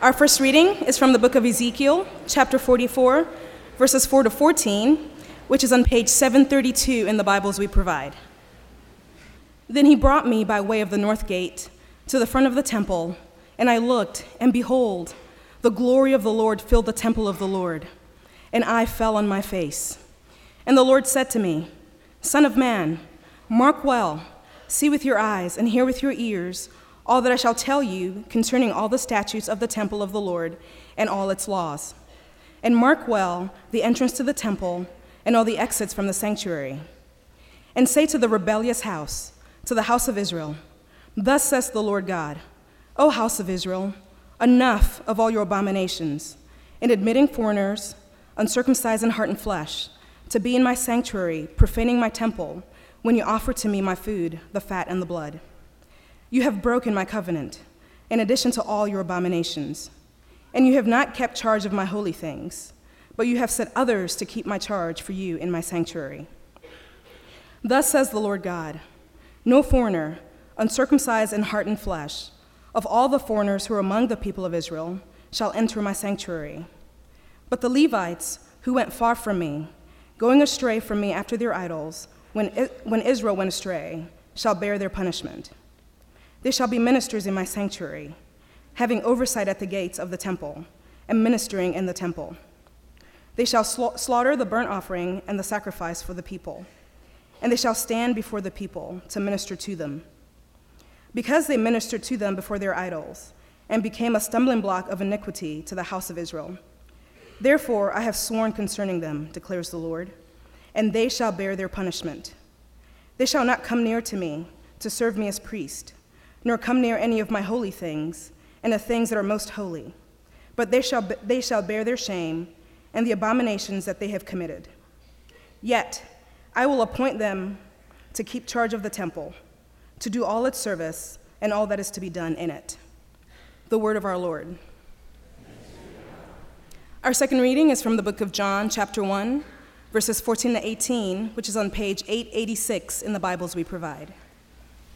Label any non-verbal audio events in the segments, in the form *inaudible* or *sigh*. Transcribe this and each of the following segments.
Our first reading is from the book of Ezekiel, chapter 44, verses 4 to 14, which is on page 732 in the Bibles we provide. Then he brought me by way of the north gate to the front of the temple, and I looked, and behold, the glory of the Lord filled the temple of the Lord, and I fell on my face. And the Lord said to me, Son of man, mark well, see with your eyes, and hear with your ears all that I shall tell you concerning all the statutes of the temple of the Lord and all its laws. And mark well the entrance to the temple and all the exits from the sanctuary. And say to the rebellious house, to the house of Israel, Thus says the Lord God, O house of Israel, enough of all your abominations, in admitting foreigners, uncircumcised in heart and flesh, to be in my sanctuary, profaning my temple, when you offer to me my food, the fat and the blood. You have broken my covenant, in addition to all your abominations. And you have not kept charge of my holy things, but you have set others to keep my charge for you in my sanctuary. Thus says the Lord God No foreigner, uncircumcised in heart and flesh, of all the foreigners who are among the people of Israel, shall enter my sanctuary. But the Levites, who went far from me, going astray from me after their idols, when, when Israel went astray, shall bear their punishment. They shall be ministers in my sanctuary, having oversight at the gates of the temple, and ministering in the temple. They shall sla- slaughter the burnt offering and the sacrifice for the people, and they shall stand before the people to minister to them. Because they ministered to them before their idols, and became a stumbling block of iniquity to the house of Israel. Therefore I have sworn concerning them, declares the Lord, and they shall bear their punishment. They shall not come near to me to serve me as priest nor come near any of my holy things and the things that are most holy. But they shall, they shall bear their shame and the abominations that they have committed. Yet I will appoint them to keep charge of the temple, to do all its service and all that is to be done in it. The word of our Lord. Our second reading is from the book of John, chapter 1, verses 14 to 18, which is on page 886 in the Bibles we provide.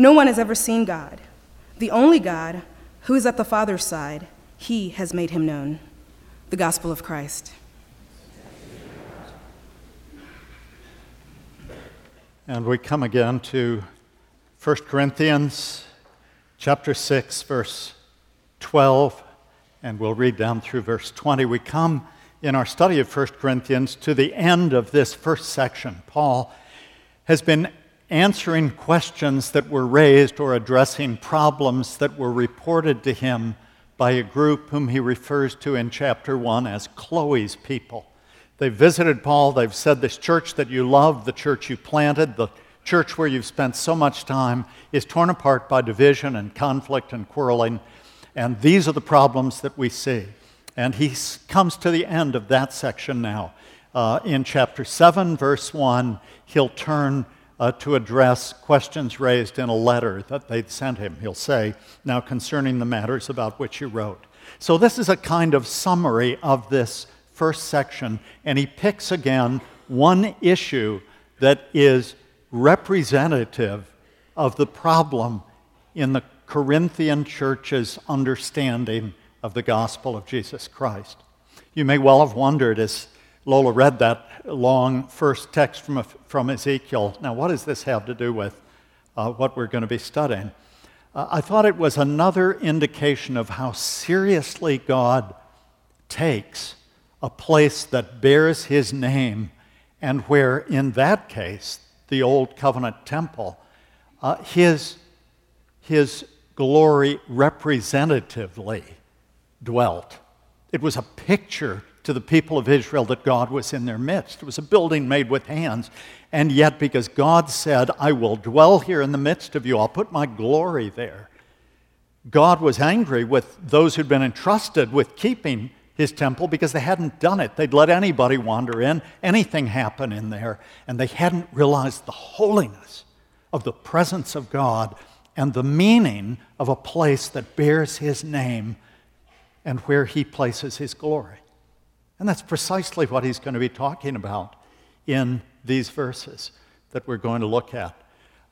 No one has ever seen God. The only God, who is at the Father's side, he has made him known. The gospel of Christ. And we come again to 1 Corinthians chapter 6 verse 12 and we'll read down through verse 20. We come in our study of 1 Corinthians to the end of this first section. Paul has been answering questions that were raised or addressing problems that were reported to him by a group whom he refers to in chapter 1 as Chloe's people. They visited Paul. They've said, This church that you love, the church you planted, the church where you've spent so much time, is torn apart by division and conflict and quarreling. And these are the problems that we see. And he comes to the end of that section now. Uh, in chapter 7, verse 1, he'll turn uh, to address questions raised in a letter that they'd sent him. He'll say, Now concerning the matters about which you wrote. So, this is a kind of summary of this first section, and he picks again one issue that is representative of the problem in the Corinthian church's understanding of the gospel of Jesus Christ. You may well have wondered as Lola read that long first text from, from Ezekiel. Now, what does this have to do with uh, what we're going to be studying? Uh, I thought it was another indication of how seriously God takes a place that bears his name, and where, in that case, the Old Covenant temple, uh, his, his glory representatively dwelt. It was a picture to the people of Israel that God was in their midst. It was a building made with hands. And yet, because God said, I will dwell here in the midst of you, I'll put my glory there, God was angry with those who'd been entrusted with keeping his temple because they hadn't done it. They'd let anybody wander in, anything happen in there, and they hadn't realized the holiness of the presence of God and the meaning of a place that bears his name and where he places his glory. And that's precisely what he's going to be talking about in these verses that we're going to look at.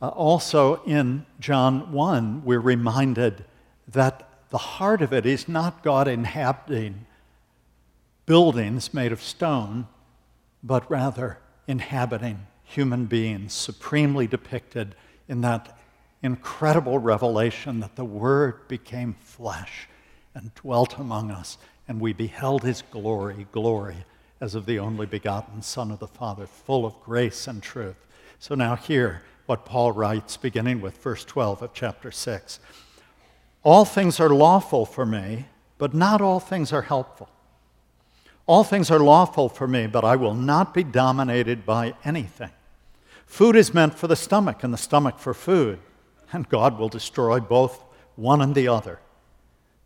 Uh, also, in John 1, we're reminded that the heart of it is not God inhabiting buildings made of stone, but rather inhabiting human beings, supremely depicted in that incredible revelation that the Word became flesh and dwelt among us, and we beheld His glory, glory as of the only begotten Son of the Father, full of grace and truth. So now, hear what Paul writes, beginning with verse 12 of chapter 6. All things are lawful for me, but not all things are helpful. All things are lawful for me, but I will not be dominated by anything. Food is meant for the stomach, and the stomach for food, and God will destroy both one and the other.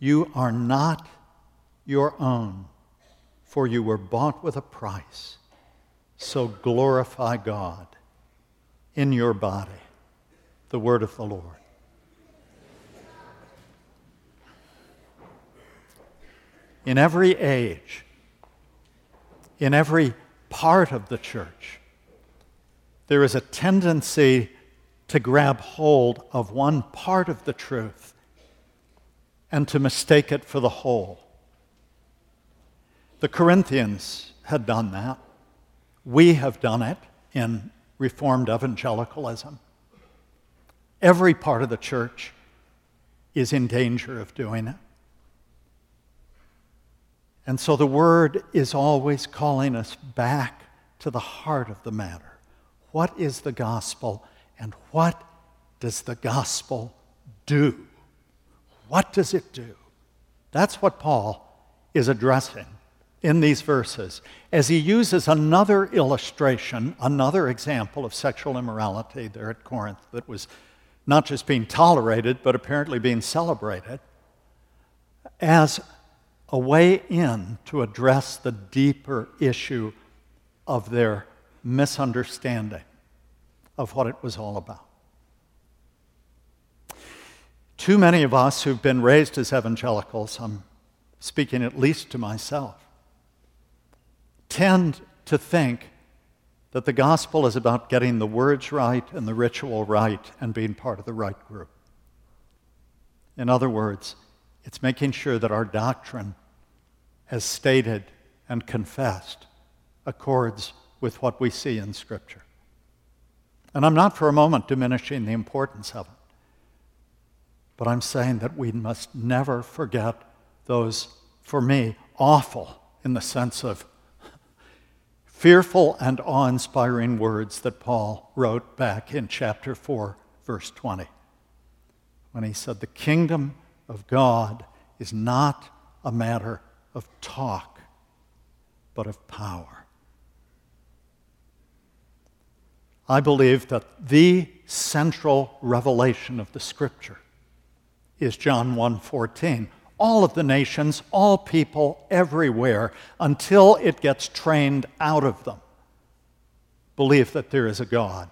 You are not your own, for you were bought with a price. So glorify God in your body. The word of the Lord. In every age, in every part of the church, there is a tendency to grab hold of one part of the truth and to mistake it for the whole. The Corinthians had done that. We have done it in Reformed evangelicalism. Every part of the church is in danger of doing it. And so the word is always calling us back to the heart of the matter. What is the gospel and what does the gospel do? What does it do? That's what Paul is addressing in these verses as he uses another illustration, another example of sexual immorality there at Corinth that was not just being tolerated, but apparently being celebrated, as a way in to address the deeper issue of their misunderstanding of what it was all about. Too many of us who've been raised as evangelicals, I'm speaking at least to myself, tend to think that the gospel is about getting the words right and the ritual right and being part of the right group. In other words, it's making sure that our doctrine, as stated and confessed, accords with what we see in Scripture. And I'm not for a moment diminishing the importance of it, but I'm saying that we must never forget those, for me, awful in the sense of fearful and awe inspiring words that Paul wrote back in chapter 4, verse 20, when he said, The kingdom of God is not a matter of talk, but of power. I believe that the central revelation of the scripture is John 1:14 all of the nations, all people, everywhere, until it gets trained out of them. Believe that there is a God.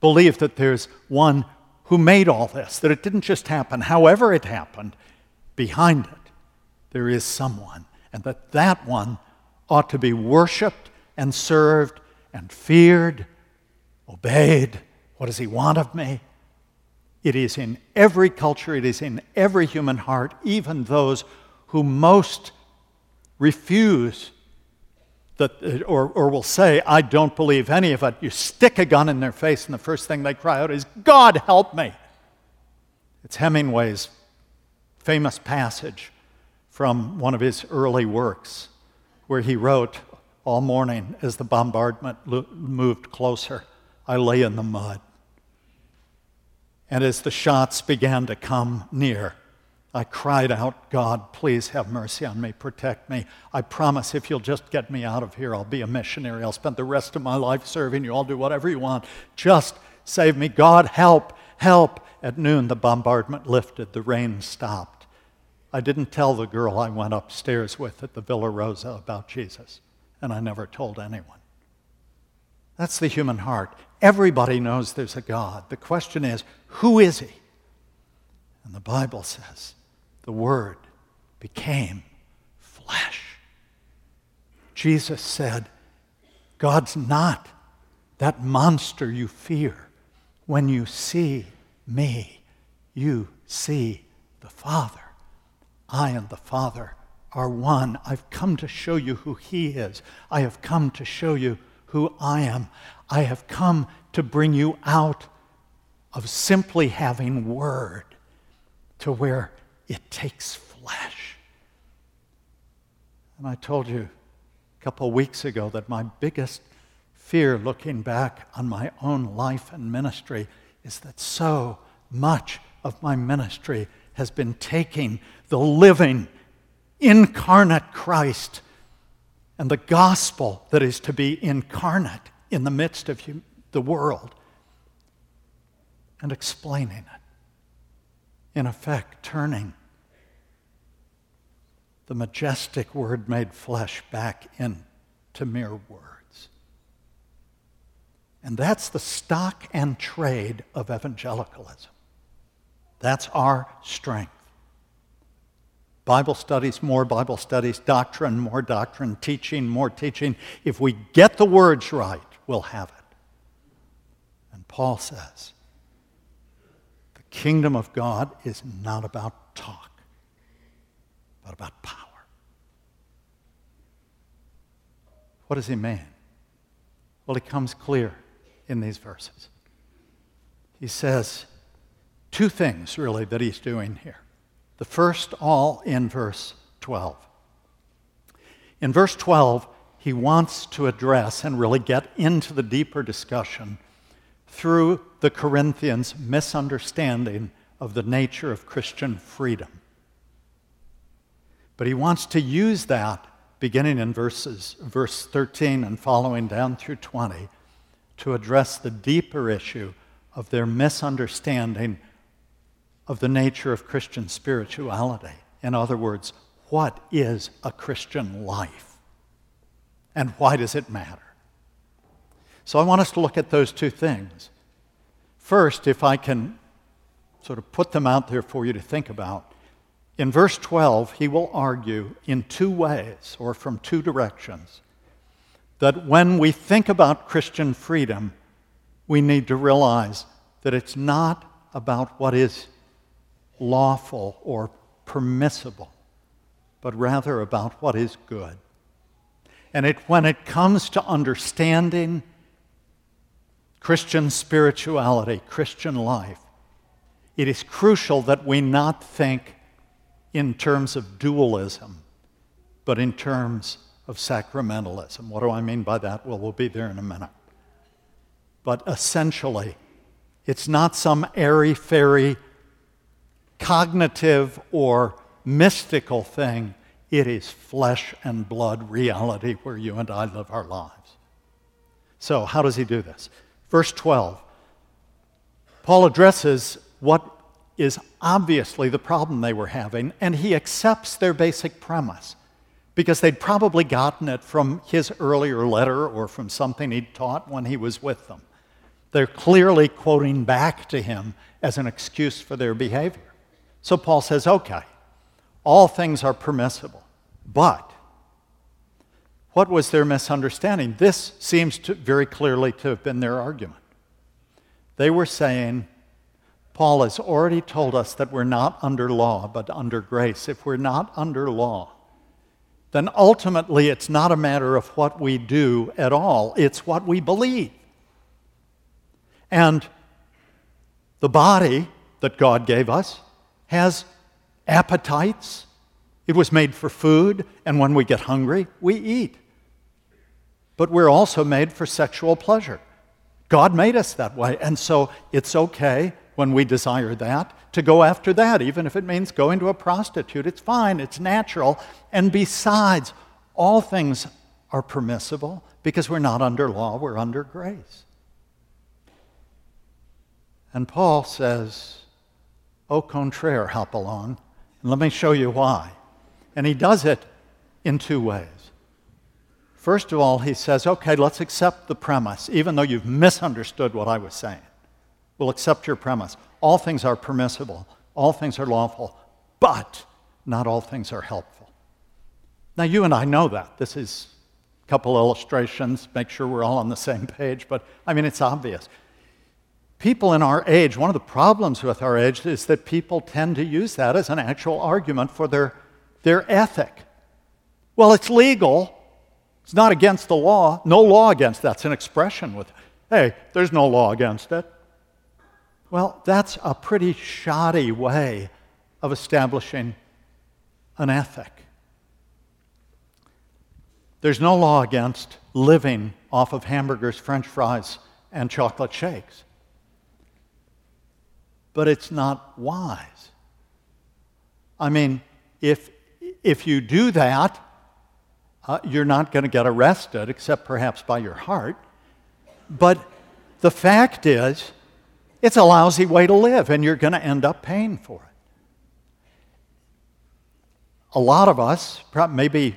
Believe that there's one who made all this, that it didn't just happen, however it happened, behind it there is someone, and that that one ought to be worshiped and served and feared, obeyed. What does he want of me? It is in every culture, it is in every human heart, even those who most refuse that, uh, or, or will say, I don't believe any of it. You stick a gun in their face, and the first thing they cry out is, God help me. It's Hemingway's famous passage from one of his early works, where he wrote all morning as the bombardment lo- moved closer, I lay in the mud. And as the shots began to come near, I cried out, God, please have mercy on me, protect me. I promise if you'll just get me out of here, I'll be a missionary. I'll spend the rest of my life serving you. I'll do whatever you want. Just save me. God, help, help. At noon, the bombardment lifted, the rain stopped. I didn't tell the girl I went upstairs with at the Villa Rossa about Jesus, and I never told anyone. That's the human heart. Everybody knows there's a God. The question is, who is he? And the Bible says, the Word became flesh. Jesus said, God's not that monster you fear. When you see me, you see the Father. I and the Father are one. I've come to show you who He is. I have come to show you who I am. I have come to bring you out of simply having Word to where it takes flesh. And I told you a couple weeks ago that my biggest fear looking back on my own life and ministry is that so much of my ministry has been taking the living, incarnate Christ and the gospel that is to be incarnate in the midst of the world and explaining it in effect, turning the majestic word made flesh back into mere words. And that's the stock and trade of evangelicalism. That's our strength. Bible studies, more Bible studies, doctrine, more doctrine, teaching, more teaching. If we get the words right, we'll have it. And Paul says, kingdom of God is not about talk, but about power. What does he mean? Well, it comes clear in these verses. He says two things, really, that he's doing here. The first, all in verse 12. In verse 12, he wants to address and really get into the deeper discussion through the Corinthians' misunderstanding of the nature of Christian freedom. But he wants to use that, beginning in verses, verse 13 and following down through 20, to address the deeper issue of their misunderstanding of the nature of Christian spirituality. In other words, what is a Christian life? And why does it matter? So I want us to look at those two things. First, if I can sort of put them out there for you to think about, in verse 12, he will argue in two ways or from two directions that when we think about Christian freedom, we need to realize that it's not about what is lawful or permissible, but rather about what is good. And it, when it comes to understanding Christian spirituality, Christian life, it is crucial that we not think in terms of dualism, but in terms of sacramentalism. What do I mean by that? Well, we'll be there in a minute. But essentially, it's not some airy fairy cognitive or mystical thing. It is flesh and blood reality where you and I live our lives. So, how does he do this? Verse 12. Paul addresses what is obviously the problem they were having, and he accepts their basic premise because they'd probably gotten it from his earlier letter or from something he'd taught when he was with them. They're clearly quoting back to him as an excuse for their behavior. So Paul says, okay, all things are permissible. But what was their misunderstanding? This seems to very clearly to have been their argument. They were saying, Paul has already told us that we're not under law, but under grace. If we're not under law, then ultimately it's not a matter of what we do at all, it's what we believe. And the body that God gave us has appetites. It was made for food, and when we get hungry, we eat. But we're also made for sexual pleasure. God made us that way, and so it's okay when we desire that to go after that, even if it means going to a prostitute. It's fine, it's natural. And besides, all things are permissible because we're not under law, we're under grace. And Paul says, Au contraire, Hopalong. And let me show you why. And he does it in two ways. First of all, he says, okay, let's accept the premise, even though you've misunderstood what I was saying. We'll accept your premise. All things are permissible, all things are lawful, but not all things are helpful. Now, you and I know that. This is a couple illustrations, make sure we're all on the same page, but I mean, it's obvious people in our age, one of the problems with our age is that people tend to use that as an actual argument for their, their ethic. Well, it's legal. It's not against the law. No law against that's an expression with, hey, there's no law against it. Well, that's a pretty shoddy way of establishing an ethic. There's no law against living off of hamburgers, french fries, and chocolate shakes but it's not wise. I mean, if, if you do that, uh, you're not going to get arrested, except perhaps by your heart. But the fact is, it's a lousy way to live, and you're going to end up paying for it. A lot of us, maybe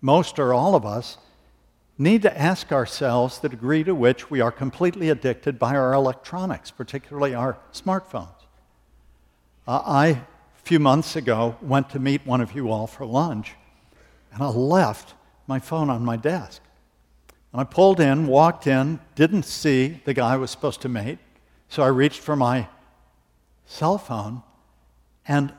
most or all of us, need to ask ourselves the degree to which we are completely addicted by our electronics, particularly our smartphones. Uh, I, a few months ago, went to meet one of you all for lunch, and I left my phone on my desk. And I pulled in, walked in, didn't see the guy I was supposed to meet, so I reached for my cell phone, and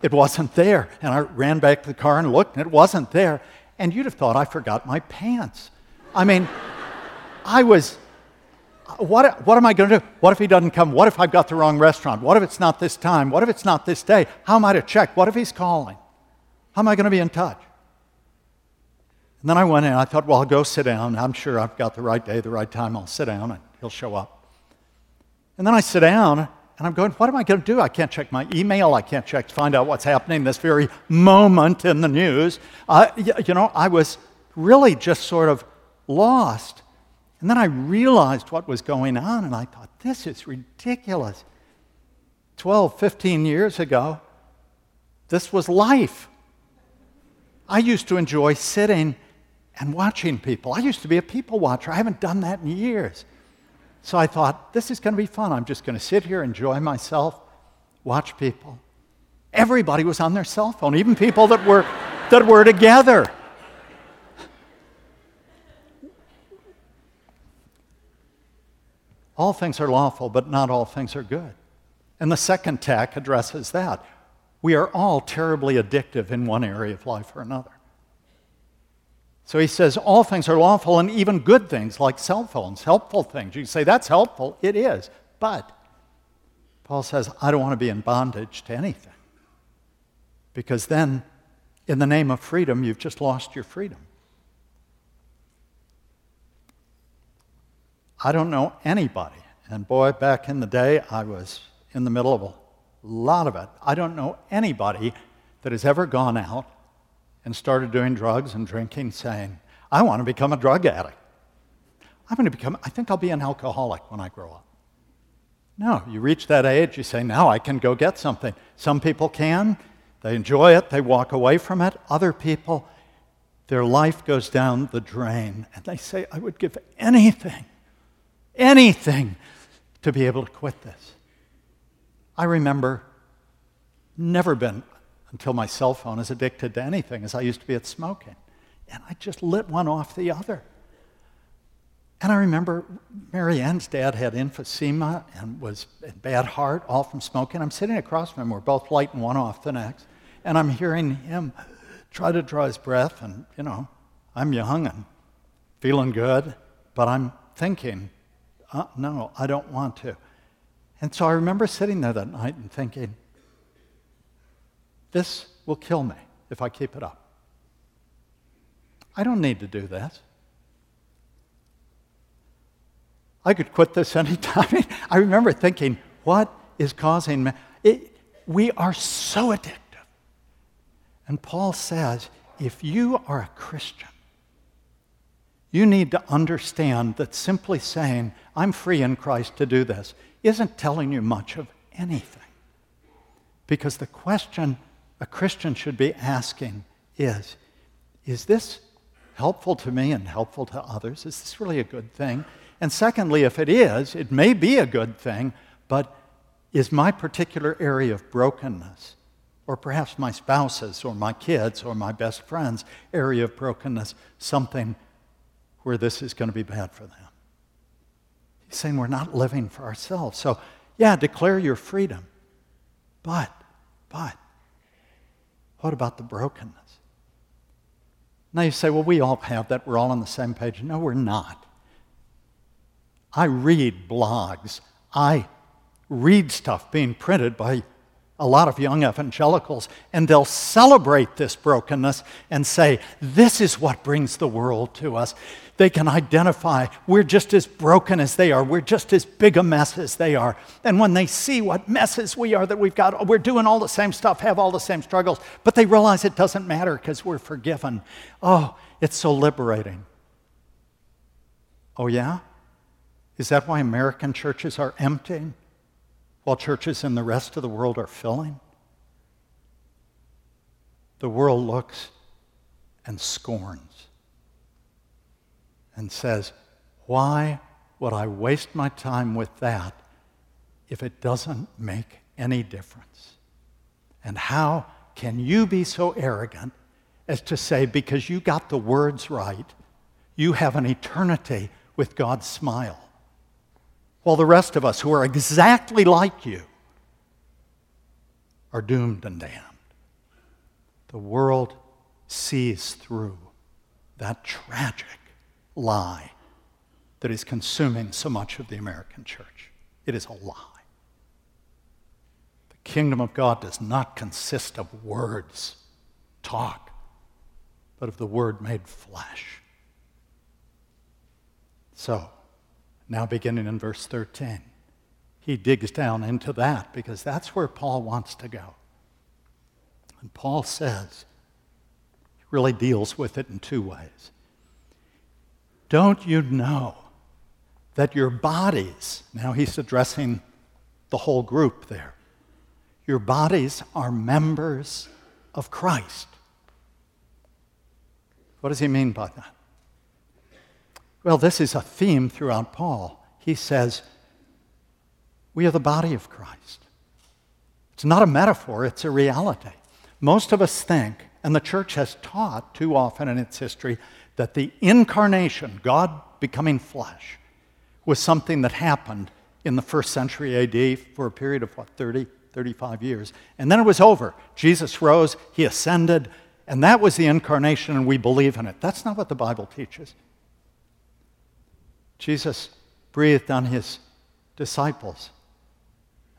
it wasn't there. And I ran back to the car and looked, and it wasn't there. And you'd have thought I forgot my pants. I mean, *laughs* I was, what, what am I going to do? What if he doesn't come? What if I've got the wrong restaurant? What if it's not this time? What if it's not this day? How am I to check? What if he's calling? How am I going to be in touch? And then I went in. I thought, well, I'll go sit down. I'm sure I've got the right day, the right time. I'll sit down and he'll show up. And then I sit down and I'm going, what am I going to do? I can't check my email. I can't check to find out what's happening this very moment in the news. You know, I was really just sort of lost. And then I realized what was going on, and I thought, this is ridiculous. 12, 15 years ago, this was life. I used to enjoy sitting and watching people. I used to be a people watcher. I haven't done that in years. So I thought, this is going to be fun. I'm just going to sit here, enjoy myself, watch people. Everybody was on their cell phone, even people that were, that were together. All things are lawful, but not all things are good. And the second tack addresses that. We are all terribly addictive in one area of life or another. So he says all things are lawful and even good things like cell phones, helpful things. You say that's helpful. It is. But Paul says, I don't want to be in bondage to anything. Because then, in the name of freedom, you've just lost your freedom. I don't know anybody. And boy, back in the day, I was in the middle of a lot of it. I don't know anybody that has ever gone out and started doing drugs and drinking saying, I want to become a drug addict. I'm going to become, I think I'll be an alcoholic when I grow up. No, you reach that age, you say, now I can go get something. Some people can, they enjoy it, they walk away from it. Other people, their life goes down the drain, and they say, I would give anything anything to be able to quit this. I remember never been until my cell phone is addicted to anything as I used to be at smoking. And I just lit one off the other. And I remember Mary Ann's dad had emphysema and was in bad heart, all from smoking. I'm sitting across from him. We're both lighting one off the next. And I'm hearing him try to draw his breath. And, you know, I'm young and feeling good, but I'm thinking, uh, no, I don't want to. And so I remember sitting there that night and thinking, this will kill me if I keep it up. I don't need to do this. I could quit this *laughs* anytime. I remember thinking, what is causing me? It, we are so addictive. And Paul says, if you are a Christian, you need to understand that simply saying, I'm free in Christ to do this, isn't telling you much of anything. Because the question a Christian should be asking is, is this helpful to me and helpful to others? Is this really a good thing? And secondly, if it is, it may be a good thing, but is my particular area of brokenness, or perhaps my spouse's, or my kids, or my best friend's area of brokenness, something where this is going to be bad for them? He's saying we're not living for ourselves. So, yeah, declare your freedom. But, but, what about the brokenness? Now you say, well, we all have that. We're all on the same page. No, we're not. I read blogs. I read stuff being printed by a lot of young evangelicals, and they'll celebrate this brokenness and say, This is what brings the world to us. They can identify we're just as broken as they are, we're just as big a mess as they are. And when they see what messes we are that we've got, we're doing all the same stuff, have all the same struggles, but they realize it doesn't matter because we're forgiven. Oh, it's so liberating. Oh, yeah? Is that why American churches are emptying while churches in the rest of the world are filling? The world looks and scorns and says, Why would I waste my time with that if it doesn't make any difference? And how can you be so arrogant as to say, because you got the words right, you have an eternity with God's smile? While the rest of us who are exactly like you are doomed and damned. The world sees through that tragic lie that is consuming so much of the American church. It is a lie. The kingdom of God does not consist of words, talk, but of the word made flesh. So, now, beginning in verse 13, he digs down into that because that's where Paul wants to go. And Paul says, he really deals with it in two ways. Don't you know that your bodies, now he's addressing the whole group there, your bodies are members of Christ. What does he mean by that? Well, this is a theme throughout Paul. He says, We are the body of Christ. It's not a metaphor, it's a reality. Most of us think, and the church has taught too often in its history, that the incarnation, God becoming flesh, was something that happened in the first century AD for a period of what, 30, 35 years. And then it was over. Jesus rose, he ascended, and that was the incarnation, and we believe in it. That's not what the Bible teaches. Jesus breathed on his disciples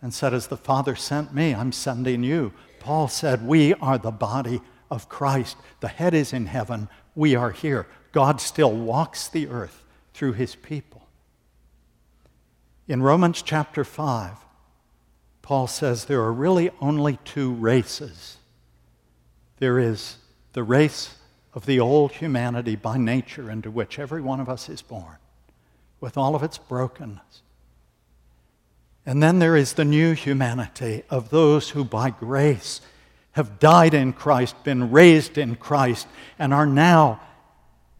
and said, As the Father sent me, I'm sending you. Paul said, We are the body of Christ. The head is in heaven. We are here. God still walks the earth through his people. In Romans chapter 5, Paul says there are really only two races. There is the race of the old humanity by nature into which every one of us is born with all of its brokenness. And then there is the new humanity of those who, by grace, have died in Christ, been raised in Christ, and are now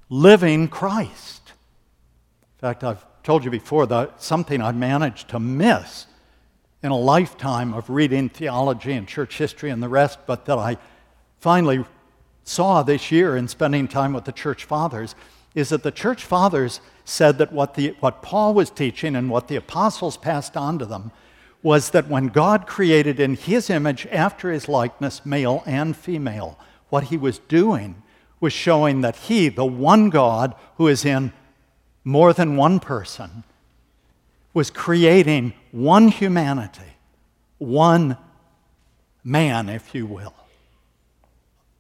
living Christ. In fact, I've told you before that something I managed to miss in a lifetime of reading theology and church history and the rest, but that I finally saw this year in spending time with the church fathers is that the church fathers said that what, the, what Paul was teaching and what the apostles passed on to them was that when God created in his image after his likeness, male and female, what he was doing was showing that he, the one God who is in more than one person, was creating one humanity, one man, if you will,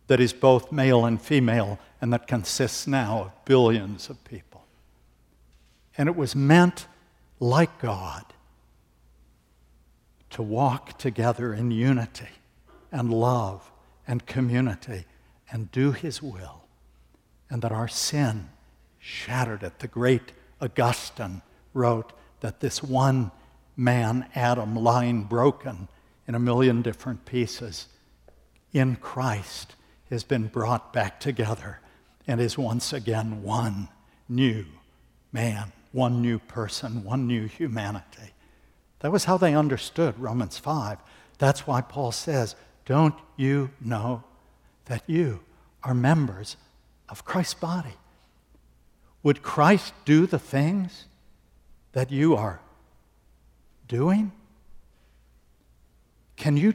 that is both male and female and that consists now of billions of people. And it was meant, like God, to walk together in unity and love and community and do His will, and that our sin shattered it. The great Augustine wrote, that this one man, Adam, lying broken in a million different pieces, in Christ has been brought back together and is once again one new man, one new person, one new humanity. That was how they understood Romans 5. That's why Paul says, Don't you know that you are members of Christ's body? Would Christ do the things that you are doing? Can you,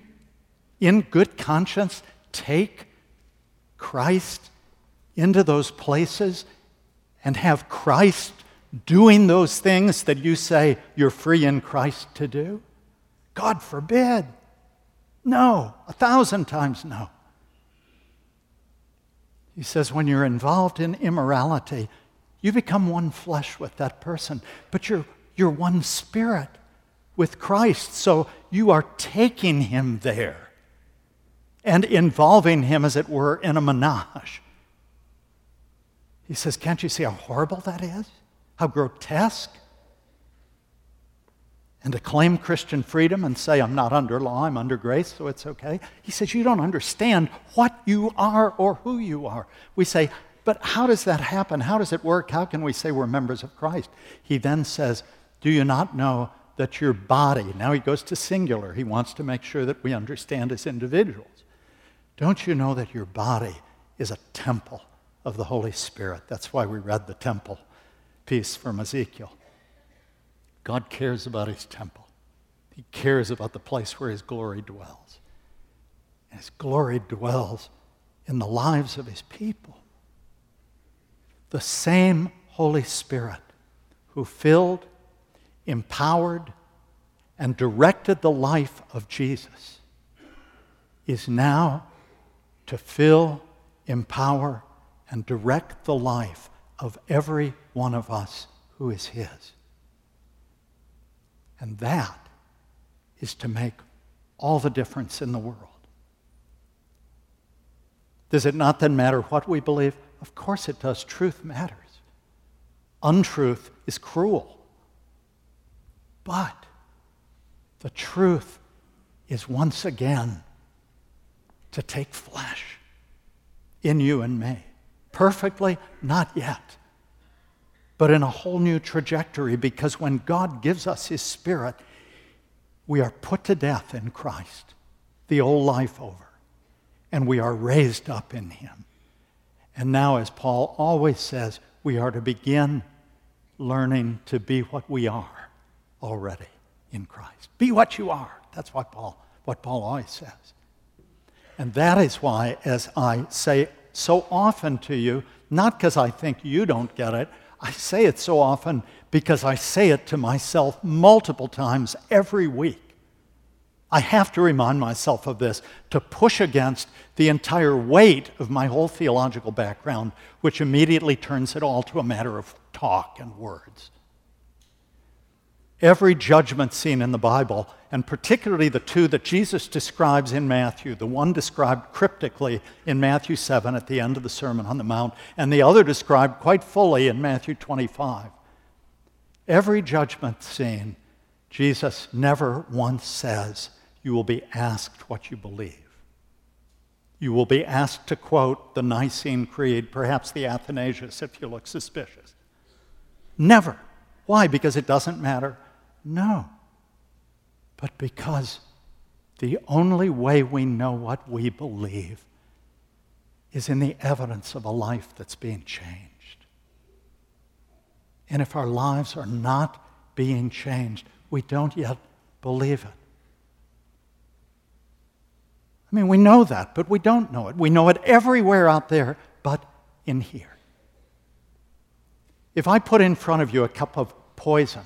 in good conscience, take Christ into those places and have Christ doing those things that you say you're free in Christ to do? God forbid. No, a thousand times no. He says, when you're involved in immorality, you become one flesh with that person, but you're, you're one spirit with Christ. So you are taking him there and involving him, as it were, in a menage. He says, Can't you see how horrible that is? How grotesque? And to claim Christian freedom and say, I'm not under law, I'm under grace, so it's okay. He says, You don't understand what you are or who you are. We say, but how does that happen? How does it work? How can we say we're members of Christ? He then says, Do you not know that your body, now he goes to singular, he wants to make sure that we understand as individuals. Don't you know that your body is a temple of the Holy Spirit? That's why we read the temple piece from Ezekiel. God cares about his temple, he cares about the place where his glory dwells. And his glory dwells in the lives of his people the same Holy Spirit who filled, empowered, and directed the life of Jesus is now to fill, empower, and direct the life of every one of us who is His. And that is to make all the difference in the world. Does it not then matter what we believe? Of course it does. Truth matters. Untruth is cruel. But the truth is once again to take flesh in you and me. Perfectly? Not yet. But in a whole new trajectory because when God gives us His Spirit, we are put to death in Christ, the old life over, and we are raised up in Him. And now, as Paul always says, we are to begin learning to be what we are already in Christ. Be what you are. That's what Paul, what Paul always says. And that is why, as I say so often to you, not because I think you don't get it, I say it so often because I say it to myself multiple times every week. I have to remind myself of this to push against the entire weight of my whole theological background, which immediately turns it all to a matter of talk and words. Every judgment scene in the Bible, and particularly the two that Jesus describes in Matthew, the one described cryptically in Matthew 7 at the end of the Sermon on the Mount, and the other described quite fully in Matthew 25. Every judgment scene, Jesus never once says, you will be asked what you believe. You will be asked to quote the Nicene Creed, perhaps the Athanasius if you look suspicious. Never. Why? Because it doesn't matter? No. but because the only way we know what we believe is in the evidence of a life that's being changed. And if our lives are not being changed, we don't yet believe it. I mean, we know that, but we don't know it. We know it everywhere out there but in here. If I put in front of you a cup of poison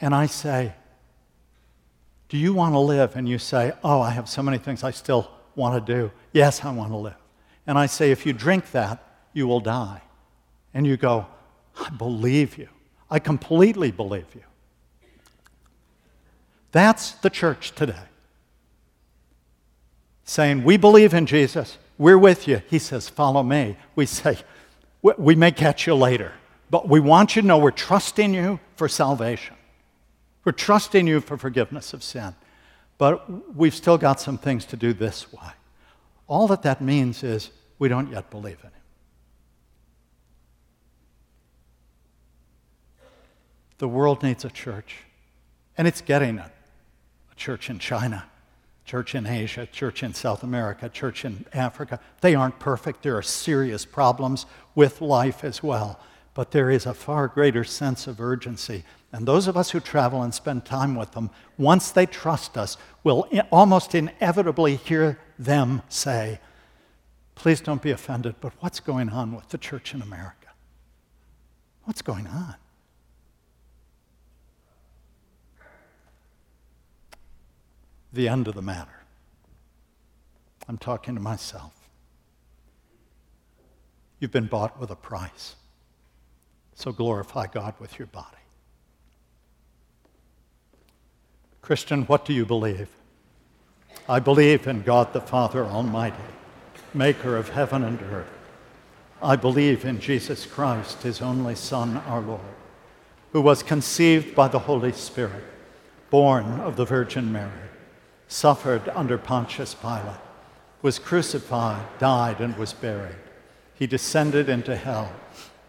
and I say, Do you want to live? And you say, Oh, I have so many things I still want to do. Yes, I want to live. And I say, If you drink that, you will die. And you go, I believe you. I completely believe you. That's the church today. Saying, We believe in Jesus. We're with you. He says, Follow me. We say, We may catch you later, but we want you to know we're trusting you for salvation. We're trusting you for forgiveness of sin. But we've still got some things to do this way. All that that means is we don't yet believe in Him. The world needs a church, and it's getting it. A church in China, church in Asia, church in South America, church in Africa. They aren't perfect. There are serious problems with life as well. But there is a far greater sense of urgency. And those of us who travel and spend time with them, once they trust us, will almost inevitably hear them say, Please don't be offended, but what's going on with the church in America? What's going on? the end of the matter. I'm talking to myself. You've been bought with a price. So glorify God with your body. Christian, what do you believe? I believe in God the Father Almighty, maker of heaven and earth. I believe in Jesus Christ, his only Son, our Lord, who was conceived by the Holy Spirit, born of the Virgin Mary suffered under Pontius Pilate, was crucified, died, and was buried. He descended into hell.